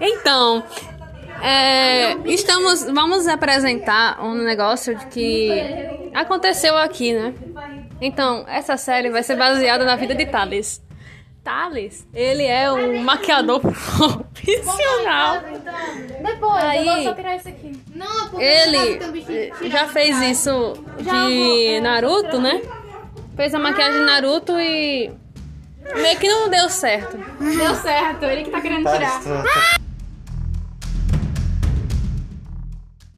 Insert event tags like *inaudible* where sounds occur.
Então, é, estamos, vamos apresentar um negócio de que aconteceu aqui, né? Então, essa série vai ser baseada na vida de Thales. Thales, ele é um maquiador *laughs* profissional. Depois, Aí- eu vou só tirar isso aqui. Não, porque Ele que já fez isso de Naruto, né? Fez a maquiagem de Naruto e meio que não deu certo. Deu certo, ele que tá querendo tirar. Tá,